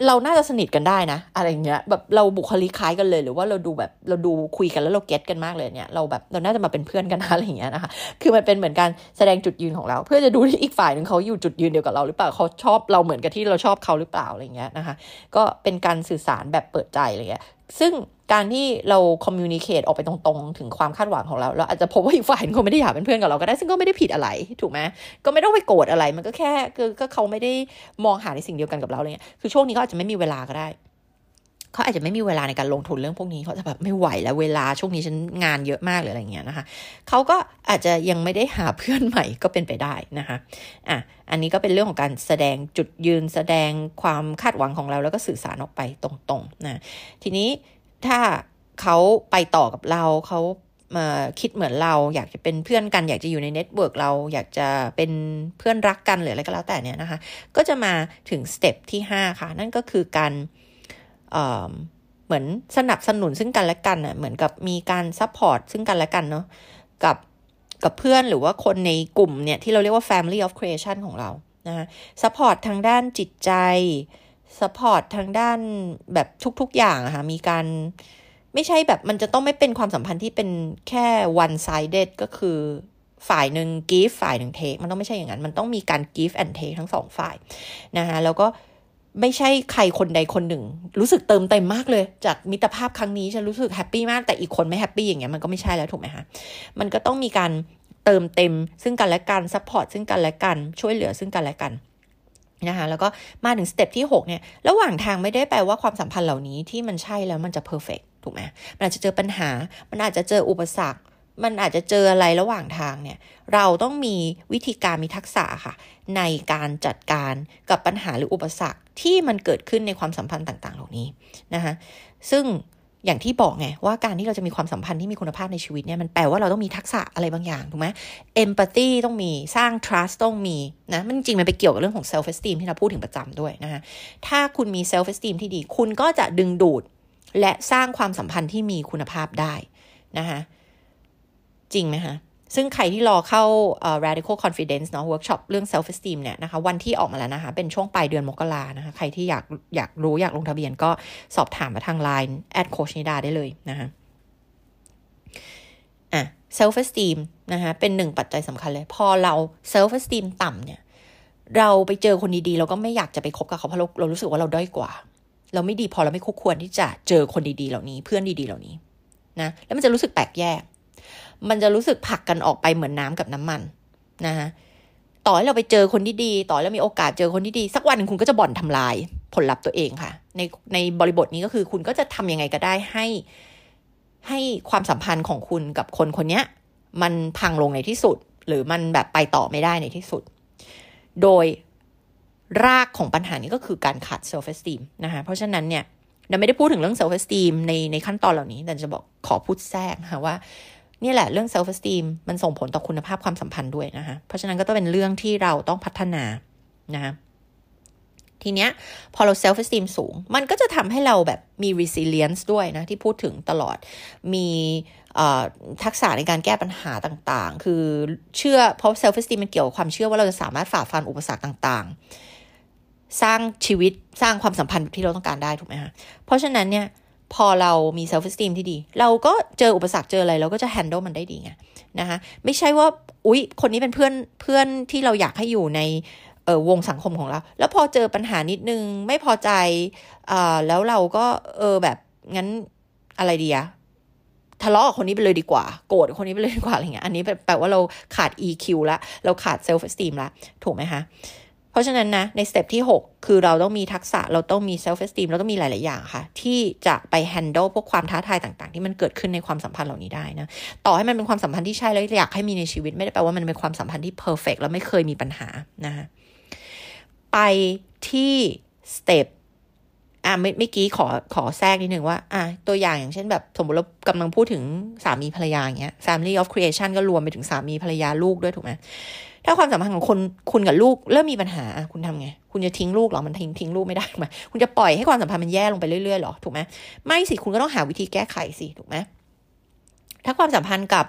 เราน่าจะสนิทกันได้นะ อะไรเงี้ยแบบเราบุคลิกคล้ายกันเลย หรือว่าเราดูแบบเราดูคุยกันแล้วเรา get กันมากเลยเนี่ยเราแบบเราน่าจะมาเป็นเพื่อนกันนะอะไรเงี้ยนะคะคือมันเป็นเหมือนการแสดงจุดยืนของเรา เพื่อจะดูที่อีกฝ่ายหนึ่งเขาอยู่จุดยืนเดียวกับเราหรือเปล่าเขาชอบเราเหมือนกับที่เราชอบเขาหรือเปล่าอะไรเงี้ยนะคะ ก็เป็นการสื่อสารแบบเปิดใจอะไรเงี้ยซึ่ง การที่เราคอมมิวนิเคตออกไปตรงๆ ถึงความคาดหวังของเรา เราอาจจะพบว่าอีกฝ่ายเขาไม่ได้อยากเป็นเพื่อนกับเราก็ได้ ซึ่งก็ไม่ได้ผิดอะไร ถูกไหมก็ไม่ต้องไปโกรธอะไร มันก็แค่คือก็เขาไม่ได้มองหาในสิ่งเดียวกันกับเราเลยคือช่วงนี้ก็อาจจะไม่มีเวลาก็ได้ เขาอาจจะไม่มีเวลาในการลงทุนเรื่องพวกนี้เขาจะแบบไม่ไหวแล้วเวลาช่วงนี้ฉันงานเยอะมากเลยอะไรเงี้ยนะคะ เขาก็อาจจะยังไม่ได้หาเพื่อนใหม่ก็เป็นไปได้นะคะ อะ อันนี้ก็เป็นเรื่องของการแสดงจุดยืนแสดงความคาดหวังของเราแล้วก็สื่อสารออกไปตรงๆนะ ทีนี้ ถ้าเขาไปต่อกับเราเขามาคิดเหมือนเรา อยากจะเป็นเพื่อนกัน อยากจะอยู่ใน network เรา อยากจะเป็นเพื่อนรักกันหรืออะไรก็แล้วแต่เนี่ยนะคะ ก็จะมาถึง step ที่ 5 ค่ะ นั่นก็คือการเหมือนสนับสนุนซึ่งกันและกันอะเหมือนกับมีการ support ซึ่งกันและกันเนาะกับกับเพื่อนหรือว่าคนในกลุ่มเนี่ย ที่เราเรียกว่า family of creation ของเรานะ support ทางด้านจิตใจ support ทางด้านแบบทุกๆอย่างอะค่ะมีการไม่ใช่แบบมันจะต้องไม่เป็นความสัมพันธ์ที่เป็นแค่ one sided ก็คือฝ่ายหนึ่ง give ฝ่ายหนึ่ง take มันต้องไม่ใช่อย่างนั้น มันต้องมีการ give and take ทั้งสองฝ่ายนะคะแล้วก็ไม่ใช่ใครคนใดคนหนึ่ง รู้สึกเติมเต็มมากเลย จากมิตรภาพครั้งนี้ฉันรู้สึก happy มากแต่อีกคนไม่ happy อย่างเงี้ยมันก็ไม่ใช่แล้วถูกไหมคะมันก็ต้องมีการเติมเต็มซึ่งกันและกัน support ซึ่งกันและกันช่วยเหลือซึ่งกันและกัน นะคะแล้วก็มาถึง step ที่6เนี่ยระหว่างทางไม่ได้แปลว่าความสัมพันธ์เหล่านี้ที่มันใช่แล้วมันจะ perfect ถูกไหมมันอาจจะเจอปัญหา มันอาจจะเจออุปสรรค มันอาจจะเจออะไรระหว่างทางเนี่ยเราต้องมีวิธีการมีทักษะค่ะ ในการจัดการกับปัญหาหรืออุปสรรคที่มันเกิดขึ้นในความสัมพันธ์ต่างๆ เหล่านี้นะคะซึ่ง อย่างที่บอกไงว่าการที่เราจะมีความสัมพันธ์ที่มีคุณภาพในชีวิตเนี่ยมันแปลว่าเราต้องมีทักษะอะไรบางอย่างถูกไหมเอมพัตตีต้องมีสร้าง trust ต้องมีนะมันจริงมันไปเกี่ยวกับเรื่องของ self esteem ที่เราพูดถึงประจำด้วยนะคะถ้าคุณมี self esteem ที่ดี คุณก็จะดึงดูดและสร้างความสัมพันธ์ที่มีคุณภาพได้นะคะจริงไหมคะ ซึ่งใครที่รอเข้า uh, radical confidence เนาะ workshop เรื่อง self esteem เนี่ยนะคะ วันที่ออกมาแล้วนะคะ เป็นช่วงปลายเดือนมกรานะคะ ใครที่อยากอยากรู้อยากลงทะเบียนก็สอบถามมาทาง Line แอดโคชนิดาได้เลยนะคะอะ self esteem นะคะเป็นหนึ่งปัจจัยสำคัญเลย พอเรา self esteem ต่ำเนี่ย เราไปเจอคนดีๆ เราก็ไม่อยากจะไปคบกับเขาเพราะเราเรารู้สึกว่าเราด้อยกว่า เราไม่ดีพอเราไม่คู่ควรที่จะเจอคนดีๆ เหล่านี้เพื่อนดีๆ เหล่านี้นะแล้วมันจะรู้สึกแปลกแยก มันจะรู้สึกผลักกันออกไปเหมือนน้ากับน้ำมันนะคะต่อให้เราไปเจอคนที่ดี ต่อให้เรามีโอกาสเจอคนที่ดี สักวันคุณก็จะบ่อนทำลายผลลัพธ์ตัวเองค่ะ ในในบริบทนี้ก็คือคุณก็จะทำยังไงก็ได้ให้ ให้ความสัมพันธ์ของคุณกับคนคนนี้มันพังลงในที่สุด หรือมันแบบไปต่อไม่ได้ในที่สุด โดยรากของปัญหานี้ก็คือการขาด self esteem นะคะเพราะฉะนั้นเนี่ยเราไม่ได้พูดถึงเรื่อง self esteem ในในขั้นตอนเหล่านี้ แต่จะบอกขอพูดแทรกค่ะว่า นี่แหละเรื่อง self esteem มันส่งผลต่อคุณภาพความสัมพันธ์ด้วยนะคะ เพราะฉะนั้นก็ต้องเป็นเรื่องที่เราต้องพัฒนานะคะทีเนี้ยพอเรา self esteem สูง มันก็จะทำให้เราแบบมี resilience ด้วยนะ ที่พูดถึงตลอดมีทักษะในการแก้ปัญหาต่างๆ คือเชื่อเพราะ self esteem มันเกี่ยวกับความเชื่อว่าเราจะสามารถฝ่าฟันอุปสรรคต่างๆ สร้างชีวิตสร้างความสัมพันธ์ที่เราต้องการได้ถูกไหมคะเพราะฉะนั้นเนี่ย พอเรามี self esteem ที่ดี เราก็เจออุปสรรคเจออะไร เราก็จะ handle มันได้ดีไงนะคะไม่ใช่ว่า อุ๊ย คนนี้เป็นเพื่อนเพื่อนที่เราอยากให้อยู่ในวงสังคมของเรา แล้วพอเจอปัญหานิดนึงไม่พอใจอ่าแล้วเราก็เออแบบงั้นอะไรดีอะทะเลาะกับคนนี้ไปเลยดีกว่า โกรธคนนี้ไปเลยดีกว่าอะไรเงี้ย อันนี้แปลว่าเราขาด EQ ละ เราขาด self esteem ละ ถูกไหมคะ ราะฉะนั้นนะในสเต็ปที่ 6 คือเราต้องมีทักษะเราต้องมี self esteem เราต้องมีหลาย ๆ อย่างค่ะ ที่จะไป handle พวกความท้าทายต่าง ๆ ที่มันเกิดขึ้นในความสัมพันธ์เหล่านี้ได้นะ ต่อให้มันเป็นความสัมพันธ์ที่ใช่แล้วอยากให้มีในชีวิตไม่ได้แปลว่ามันเป็นความสัมพันธ์ที่ perfect แล้วไม่เคยมีปัญหานะคะไปที่สเต็ปอะเมื่อกี้ขอขอแทรกนิดหนึ่งว่าอะตัวอย่างอย่างเช่นแบบสมมติเรากำลังพูดถึงสามีภรรยาอย่างเงี้ย family of creation ก็รวมไปถึงสามีภรรยาลูกด้วยถูกไหม ถ้าความสัมพันธ์ของคนคุณกับลูกเริ่มมีปัญหาคุณทำไง คุณจะทิ้งลูกหรอ มันทิ้งทิ้งลูกไม่ได้ถูกไหมคุณจะปล่อยให้ความสัมพันธ์มันแย่ลงไปเรื่อยๆหรอ ถูกไหมไม่สิ คุณก็ต้องหาวิธีแก้ไขสิถูกไหมถ้าความสัมพันธ์กับ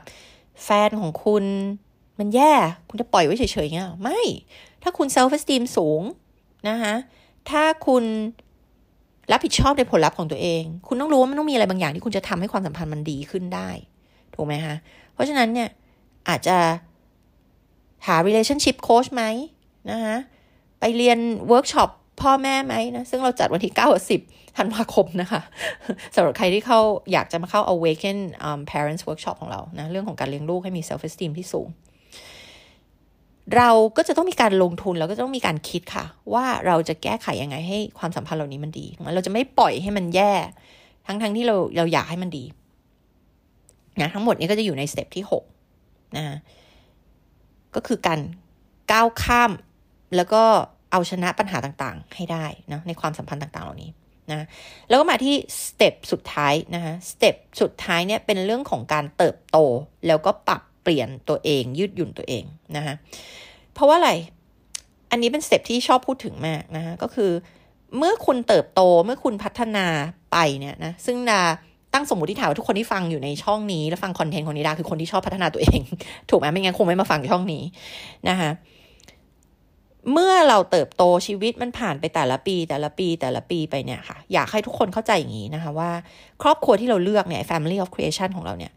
แฟนของคุณมันแย่ คุณจะปล่อยไว้เฉยๆเงี้ยไม่ ถ้าคุณ self esteem สูงนะคะถ้าคุณรับผิดชอบในผลลัพธ์ของตัวเอง คุณต้องรู้ว่ามันต้องมีอะไรบางอย่างที่คุณจะทำให้ความสัมพันธ์มันดีขึ้นได้ ถูกไหมคะ เพราะฉะนั้นเนี่ยอาจจะ หา relationship coach ไหมนะคะไปเรียนเวิร์กช็อปพ่อแม่ไหมนะ ซึ่งเราจัดวันที่9กับ10ธันวาคมนะคะสำหรับใครที่เข้าอยากจะมาเข้า awaken um, parents workshop ของเรานะ เรื่องของการเลี้ยงลูกให้มี self esteem ที่สูง เราก็จะต้องมีการลงทุนแล้วก็ต้องมีการคิดค่ะ ว่าเราจะแก้ไขยังไงให้ความสัมพันธ์เหล่านี้มันดี เราจะไม่ปล่อยให้มันแย่ ทั้งๆทที่เราเราอยากให้มันดีนะทั้งหมดนี้ก็จะอยู่ในสเต็ปที่6นะ ก็คือการก้าวข้าม แล้วก็เอาชนะปัญหาต่างๆ ให้ได้นะในความสัมพันธ์ต่างๆ เหล่านี้นะแล้วก็มาที่ step สุดท้ายนะคะ step สุดท้ายเนี่ยเป็นเรื่องของการเติบโต แล้วก็ปรับเปลี่ยนตัวเอง ยืดหยุ่นตัวเองนะคะเพราะว่าอะไร อันนี้เป็น step ที่ชอบพูดถึงมากนะคะก็คือ เมื่อคุณเติบโตเมื่อคุณพัฒนาไปเนี่ยนะซึ่งดา ตั้งสมมติฐานว่าทุกคนที่ฟังอยู่ในช่องนี้ แล้วฟังคอนเทนต์ของนิดาคือคนที่ชอบพัฒนาตัวเอง ถูกไหมไม่งั้นคงไม่มาฟังช่องนี้นะคะเมื่อเราเติบโตชีวิตมันผ่านไปแต่ละปี แต่ละปีแต่ละปีไปเนี่ยค่ะ อยากให้ทุกคนเข้าใจอย่างนี้นะคะว่า ครอบครัวที่เราเลือกเนี่ย family of creation ของเราเนี่ย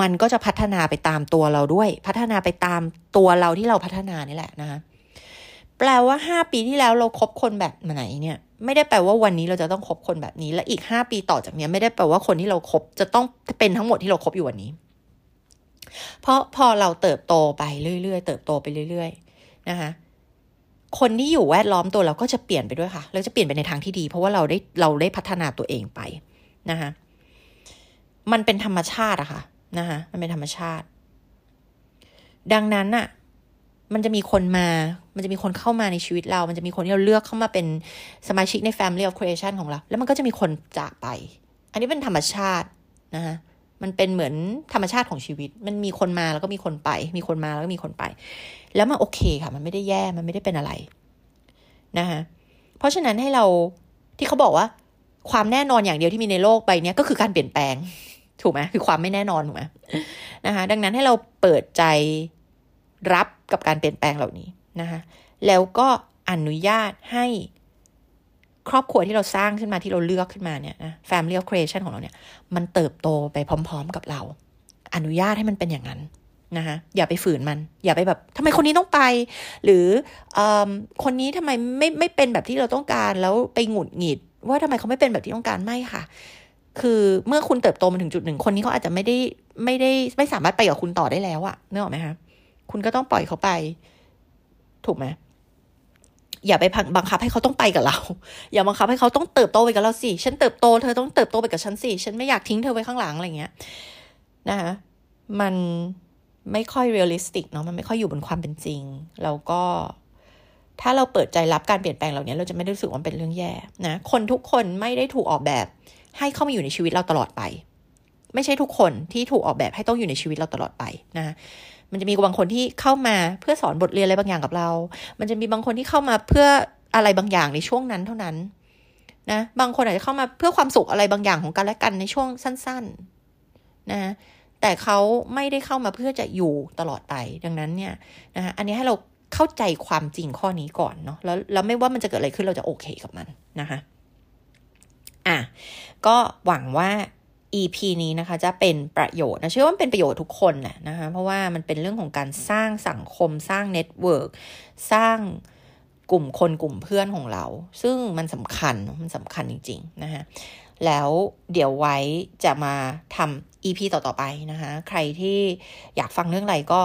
มันก็จะพัฒนาไปตามตัวเราด้วย พัฒนาไปตามตัวเราที่เราพัฒนานี่แหละนะคะ แปลว่าห้าปีที่แล้วเราครบคนแบบไหนเนี่ย ไม่ได้แปลว่าวันนี้เราจะต้องคบคนแบบนี้ และอีกห้าปีต่อจากนี้ไม่ได้แปลว่าคนที่เราครบจะต้องเป็นทั้งหมดที่เราครบอยู่วันนี้ เพราะพอเราเติบโตไปเรื่อยๆเติบโตไปเรื่อย ๆ นะคะคนที่อยู่แวดล้อมตัวเราก็จะเปลี่ยนไปด้วยค่ะ เราจะเปลี่ยนไปในทางที่ดี เพราะว่าเราได้เราได้พัฒนาตัวเองไปนะคะมันเป็นธรรมชาติอะค่ะนะคะมันเป็นธรรมชาติ ดังนั้นอะ มันจะมีคนมา มันจะมีคนเข้ามาในชีวิตเรา มันจะมีคนที่เราเลือกเข้ามาเป็นสมาชิกใน Family of Creation ของเรา แล้วมันก็จะมีคนจากไป อันนี้เป็นธรรมชาตินะคะมันเป็นเหมือนธรรมชาติของชีวิต มันมีคนมาแล้วก็มีคนไป มีคนมาแล้วก็มีคนไป แล้วมันโอเคค่ะ มันไม่ได้แย่ มันไม่ได้เป็นอะไรนะคะเพราะฉะนั้นให้เราที่เขาบอกว่า ความแน่นอนอย่างเดียวที่มีในโลกใบนี้ก็คือการเปลี่ยนแปลง ถูกไหมคือความไม่แน่นอนถูกไหมนะคะ ดังนั้นให้เราเปิดใจรับ กับการเปลี่ยนแปลงเหล่านี้นะคะแล้วก็อนุญาตให้ครอบครัวที่เราสร้างขึ้นมาที่เราเลือกขึ้นมาเนี่ยนะ family of creation ของเราเนี่ย มันเติบโตไปพร้อม ๆ กับเรา อนุญาตให้มันเป็นอย่างนั้นนะคะอย่าไปฝืนมัน อย่าไปแบบทำไมคนนี้ต้องไป หรืออคนนี้ทำไมไม่ไม่เป็นแบบที่เราต้องการแล้วไปหงุดหงิด ว่าทำไมเขาไม่เป็นแบบที่ต้องการไม่ค่ะ คือเมื่อคุณเติบโตมาถึงจุดหนึ่งคนนี้เขาอาจจะไม่ได้ไม่ได้ไม่สามารถไปกับคุณต่อได้แล้วอะนึกออกไหมคะ คุณก็ต้องปล่อยเขาไป ถูกไหมอย่าไปบังคับให้เขาต้องไปกับเรา อย่าบังคับให้เขาต้องเติบโตไปกับเราสิฉันเติบโตเธอต้องเติบโตไปกับฉันสิฉันไม่อยากทิ้งเธอไว้ข้างหลังอะไรเงี้ยนะคะมันไม่ค่อย realistic เนาะมันไม่ค่อยอยู่บนความเป็นจริง แล้วก็ถ้าเราเปิดใจรับการเปลี่ยนแปลงเหล่านี้เราจะไม่ได้รู้สึกว่าเป็นเรื่องแย่นะคนทุกคนไม่ได้ถูกออกแบบ ให้เข้ามาอยู่ในชีวิตเราตลอดไป ไม่ใช่ทุกคนที่ถูกออกแบบให้ต้องอยู่ในชีวิตเราตลอดไปนะ มันจะมีบางคนที่เข้ามาเพื่อสอนบทเรียนอะไรบางอย่างกับเรา มันจะมีบางคนที่เข้ามาเพื่ออะไรบางอย่างในช่วงนั้นเท่านั้นนะ บางคนอาจจะเข้ามาเพื่อความสุขอะไรบางอย่างของกันและกันในช่วงสั้น ๆ นะแต่เขาไม่ได้เข้ามาเพื่อจะอยู่ตลอดไป ดังนั้นเนี่ยนะคะอันนี้ให้เราเข้าใจความจริงข้อนี้ก่อนเนาะแล้วแล้วไม่ว่ามันจะเกิดอะไรขึ้นเราจะโอเคกับมันนะคะอะก็หวังว่า EP นี้นะคะจะเป็นประโยชน์นะเชื่อว่าเป็นประโยชน์ทุกคนแหละนะคะเพราะว่ามันเป็นเรื่องของการสร้างสังคมสร้าง network สร้างกลุ่มคนกลุ่มเพื่อนของเรา ซึ่งมันสำคัญมันสำคัญจริง ๆ นะคะแล้วเดี๋ยวไว้จะมาทำ EP ต่อ ๆ ไปนะคะ ใครที่อยากฟังเรื่องอะไรก็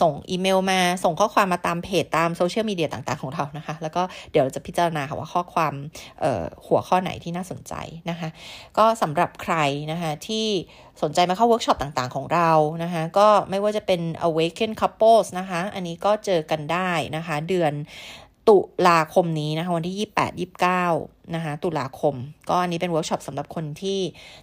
ส่งอีเมลมา ส่งข้อความมาตามเพจตามโซเชียลมีเดียต่างๆของเรานะคะ แล้วก็เดี๋ยวเราจะพิจารณาค่ะว่าข้อความหัวข้อไหนที่น่าสนใจนะคะ ก็สำหรับใครนะคะที่สนใจมาเข้าเวิร์กช็อปต่างๆของเรานะคะ ก็ไม่ว่าจะเป็น awaken couples นะคะ อันนี้ก็เจอกันได้นะคะ เดือน ตุลาคมนี้นะคะวันที่ 28 29 นะคะตุลาคม ก็อันนี้เป็นเวิร์กช็อปสำหรับคนที่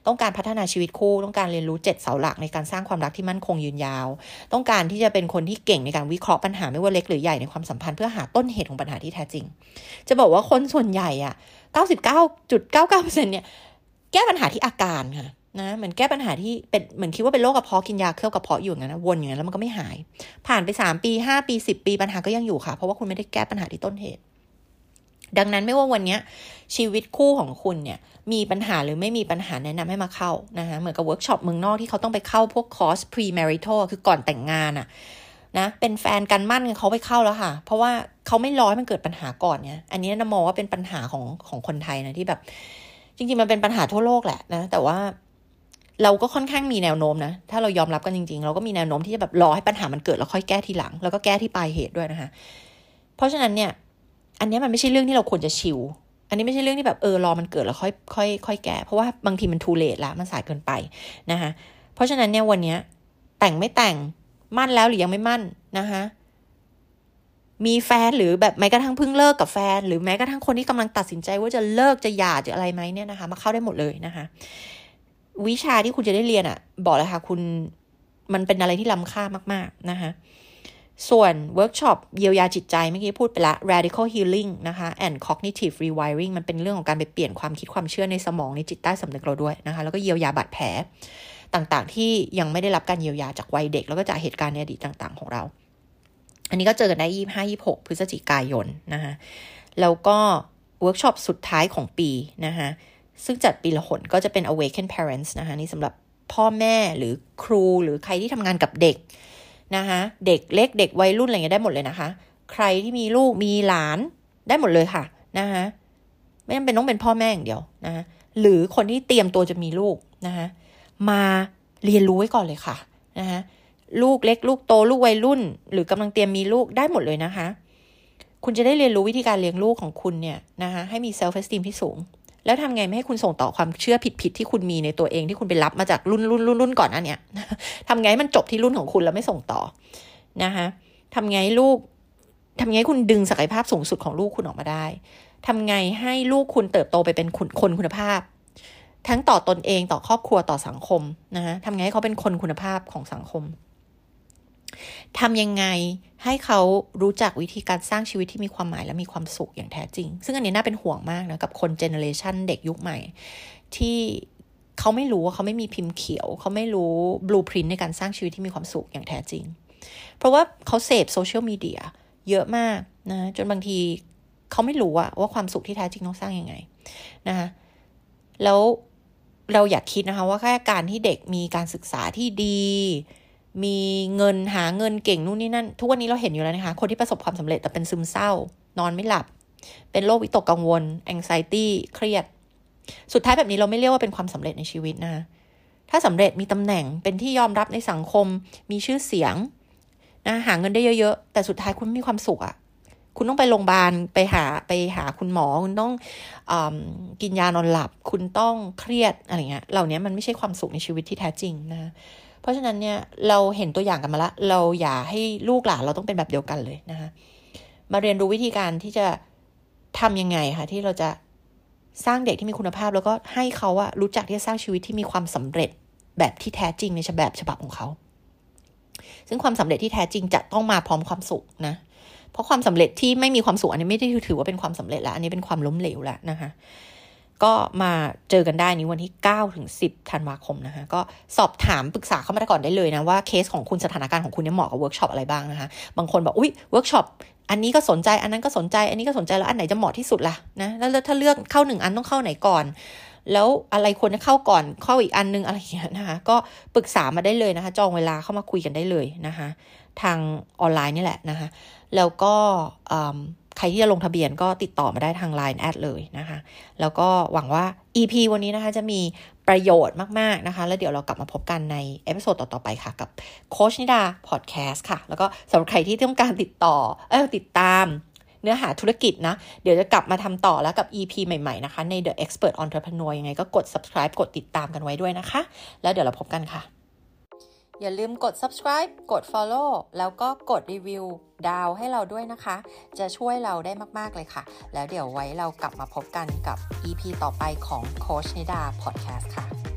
ต้องการพัฒนาชีวิตคู่ ต้องการเรียนรู้ 7 เสาหลักในการสร้างความรักที่มั่นคงยืนยาว ต้องการที่จะเป็นคนที่เก่งในการวิเคราะห์ปัญหาไม่ว่าเล็กหรือใหญ่ในความสัมพันธ์เพื่อหาต้นเหตุของปัญหาที่แท้จริง จะบอกว่าคนส่วนใหญ่อะ99.99%เนี่ยแก้ปัญหาที่อาการค่ะ นะเหมือนแก้ปัญหาที่เป็นเหมือนคิดว่าเป็นโรคกระเพาะกินยาเคลือบกระเพาะอยู่อย่างนั้นวนอย่างนั้นแล้วมันก็ไม่หาย ผ่านไปสามปีห้าปีสิบปีปัญหาก็ยังอยู่ค่ะ เพราะว่าคุณไม่ได้แก้ปัญหาที่ต้นเหตุ ดังนั้นไม่ว่าวันนี้ชีวิตคู่ของคุณเนี่ย มีปัญหาหรือไม่มีปัญหาแนะนำให้มาเข้านะคะเหมือนกับเวิร์กช็อปเมืองนอกที่เขาต้องไปเข้าพวกคอร์ส pre marital คือก่อนแต่งงานอะนะเป็นแฟนกันมั่นเขาไปเข้าแล้วค่ะ เพราะว่าเขาไม่รอให้มันเกิดปัญหาก่อนเนี่ยอันนี้นะมองว่าเป็นปัญหาของของคนไทยนะที่แบบ จริงๆมันเป็นปัญหาทั่วโลกแหละนะแต่ว่า เราก็ค่อนข้างมีแนวโน้มนะ ถ้าเรายอมรับกันจริงๆ เราก็มีแนวโน้มที่จะแบบรอให้ปัญหามันเกิดแล้วค่อยแก้ทีหลัง แล้วก็แก้ที่ปลายเหตุด้วยนะคะ เพราะฉะนั้นเนี่ย อันนี้มันไม่ใช่เรื่องที่เราควรจะชิว อันนี้ไม่ใช่เรื่องที่แบบเออรอมันเกิดแล้วค่อยค่อยค่อยแก้ เพราะว่าบางทีมันทูเลตละมันสายเกินไปนะคะ เพราะฉะนั้นเนี่ยวันนี้แต่งไม่แต่ง มั่นแล้วหรือยังไม่มั่นนะคะมีแฟนหรือแบบแม้กระทั่งเพิ่งเลิกกับแฟน หรือแม้กระทั่งคนที่กำลังตัดสินใจว่าจะเลิกจะหย่าจะอะไรไหมเนี่ยนะคะ มาเข้าได้หมดเลยนะคะ วิชาที่คุณจะได้เรียนอะ่ะ บอกเลยค่ะคุณมันเป็นอะไรที่ล้ำค่ามาก ๆ นะคะ ส่วนเวิร์กช็อปเยียวยาจิตใจเมื่อกี้พูดไปละ radical healing นะคะ and cognitive rewiring มันเป็นเรื่องของการไปเปลี่ยนความคิดความเชื่อในสมองในจิตใต้สำนึกเราด้วยนะคะ แล้วก็เยียวยาบาดแผลต่างๆ ที่ยังไม่ได้รับการเยียวยาจากวัยเด็ก แล้วก็จากเหตุการณ์ในอดีตต่าง ๆ ของเรา อันนี้ก็เจอกันได้ยี่ห้ายี่หกพฤศจิกายนนะคะ แล้วก็เวิร์กช็อปสุดท้ายของปีนะคะ ซึ่งจัดปีละหนก็จะเป็น awaken parents นะคะนี่สำหรับพ่อแม่หรือครูหรือใครที่ทำงานกับเด็กนะคะเด็กเล็กเด็กวัยรุ่นอะไรเงี้ยได้หมดเลยนะคะ ใครที่มีลูกมีหลานได้หมดเลยค่ะนะคะไม่จำเป็นต้องเป็นพ่อแม่อย่างเดียวนะคะหรือคนที่เตรียมตัวจะมีลูกนะคะมาเรียนรู้ไว้ก่อนเลยค่ะนะคะลูกเล็ก ลูกโตลูกวัยรุ่น หรือกำลังเตรียมมีลูกได้หมดเลยนะคะ คุณจะได้เรียนรู้วิธีการเลี้ยงลูกของคุณเนี่ยนะคะให้มี self esteem ที่สูง แล้วทำไงไม่ให้คุณส่งต่อความเชื่อผิดๆที่คุณมีในตัวเองที่คุณไปรับมาจากรุ่นรุ่นรุ่นรุ่นก่อนนั้นเนี่ยทำไงมันจบที่รุ่นของคุณแล้วไม่ส่งต่อนะคะทำไงลูกทำไงคุณดึงศักยภาพสูงสุดของลูกคุณออกมาได้ทำไงให้ลูกคุณเติบโตไปเป็นคนคุณภาพ ทั้งต่อตนเองต่อครอบครัวต่อสังคมนะคะทำไงให้เขาเป็นคนคุณภาพของสังคม ทำยังไงให้เขารู้จักวิธีการสร้างชีวิตที่มีความหมายและมีความสุขอย่างแท้จริง ซึ่งอันนี้น่าเป็นห่วงมากนะกับคนเจเนอเรชันเด็กยุคใหม่ ที่เขาไม่รู้ว่าเขาไม่มีพิมพ์เขียว เขาไม่รู้บลูพรินต์ในการสร้างชีวิตที่มีความสุขอย่างแท้จริง เพราะว่าเขาเสพโซเชียลมีเดียเยอะมากนะจนบางทีเขาไม่รู้ว่าความสุขที่แท้จริงต้องสร้างยังไงนะคะแล้วเราอยากคิดนะคะว่าแค่การที่เด็กมีการศึกษาที่ดี มีเงินหาเงินเก่งนู่นนี่นั่น ทุกวันนี้เราเห็นอยู่แล้วนะคะ คนที่ประสบความสำเร็จแต่เป็นซึมเศร้า นอนไม่หลับ เป็นโรควิตกกังวล anxiety เครียด สุดท้ายแบบนี้เราไม่เรียกว่าเป็นความสำเร็จในชีวิตนะถ้าสำเร็จมีตำแหน่งเป็นที่ยอมรับในสังคม มีชื่อเสียงนะหาเงินได้เยอะๆ แต่สุดท้ายคุณไม่มีความสุขอะ่ะคุณต้องไปโรงพยาบาลไปหาไปหาคุณหมอ คุณต้องอกินยานอนหลับ คุณต้องเครียดอะไรเงี้ยเหล่านี้มันไม่ใช่ความสุขในชีวิตที่แท้จริงนะ เพราะฉะนั้นเนี่ยเราเห็นตัวอย่างกันมาละเราอย่าให้ลูกหลานเราต้องเป็นแบบเดียวกันเลยนะคะมาเรียนรู้วิธีการที่จะทำยังไงคะที่เราจะสร้างเด็กที่มีคุณภาพ แล้วก็ให้เขาอะรู้จักที่จะสร้างชีวิตที่มีความสำเร็จแบบที่แท้จริงในฉบับฉบับของเขา ซึ่งความสำเร็จที่แท้จริงจะต้องมาพร้อมความสุขนะ เพราะความสำเร็จที่ไม่มีความสุขอันนี้ไม่ได้ถือว่าเป็นความสำเร็จแล้วอันนี้เป็นความล้มเหลวแล้วนะคะ ก็มาเจอกันได้นี้วันที่9ถึง10ธันวาคมนะคะก็สอบถามปรึกษาเข้ามาก่อนได้เลยนะว่าเคสของคุณสถานการณ์ของคุณเนี่ยเหมาะกับเวิร์กช็อปอะไรบ้างนะคะบางคนบอกอุ้ยเวิร์กช็อปอันนี้ก็สนใจอันนั้นก็สนใจ อันนี้ก็สนใจแล้วอันไหนจะเหมาะที่สุดล่ะนะแล้วถ้าเลือกเข้าหนึ่งอันต้องเข้าไหนก่อนแล้วอะไรควรจะเข้าก่อนเข้าอีกอันนึงอะไรอย่างเงี้ยนะคะก็ปรึกษามาได้เลยนะคะ จองเวลาเข้ามาคุยกันได้เลยนะคะ ทางออนไลน์นี่แหละนะคะ แล้วก็ ใครที่จะลงทะเบียนก็ติดต่อมาได้ทาง Line แอดเลยนะคะ แล้วก็หวังว่า EP วันนี้นะคะจะมีประโยชน์มาก ๆ นะคะ แล้วเดี๋ยวเรากลับมาพบกันใน episode ต่อ ๆ ไปค่ะ กับโคชนิดาพอดแคสต์ค่ะ แล้วก็สำหรับใครที่ต้องการติดต่อเออติดตามเนื้อหาธุรกิจนะ เดี๋ยวจะกลับมาทำต่อแล้วกับ EP ใหม่ ๆ นะคะ ใน The Expert Entrepreneur ยังไงก็กด subscribe กดติดตามกันไว้ด้วยนะคะ แล้วเดี๋ยวเราพบกันค่ะ อย่าลืมกด subscribe กด follow แล้วก็กดรีวิวดาวให้เราด้วยนะคะ จะช่วยเราได้มากๆเลยค่ะ แล้วเดี๋ยวไว้เรากลับมาพบกันกับ EP ต่อไปของโคชนิดาพอดแคสต์ค่ะ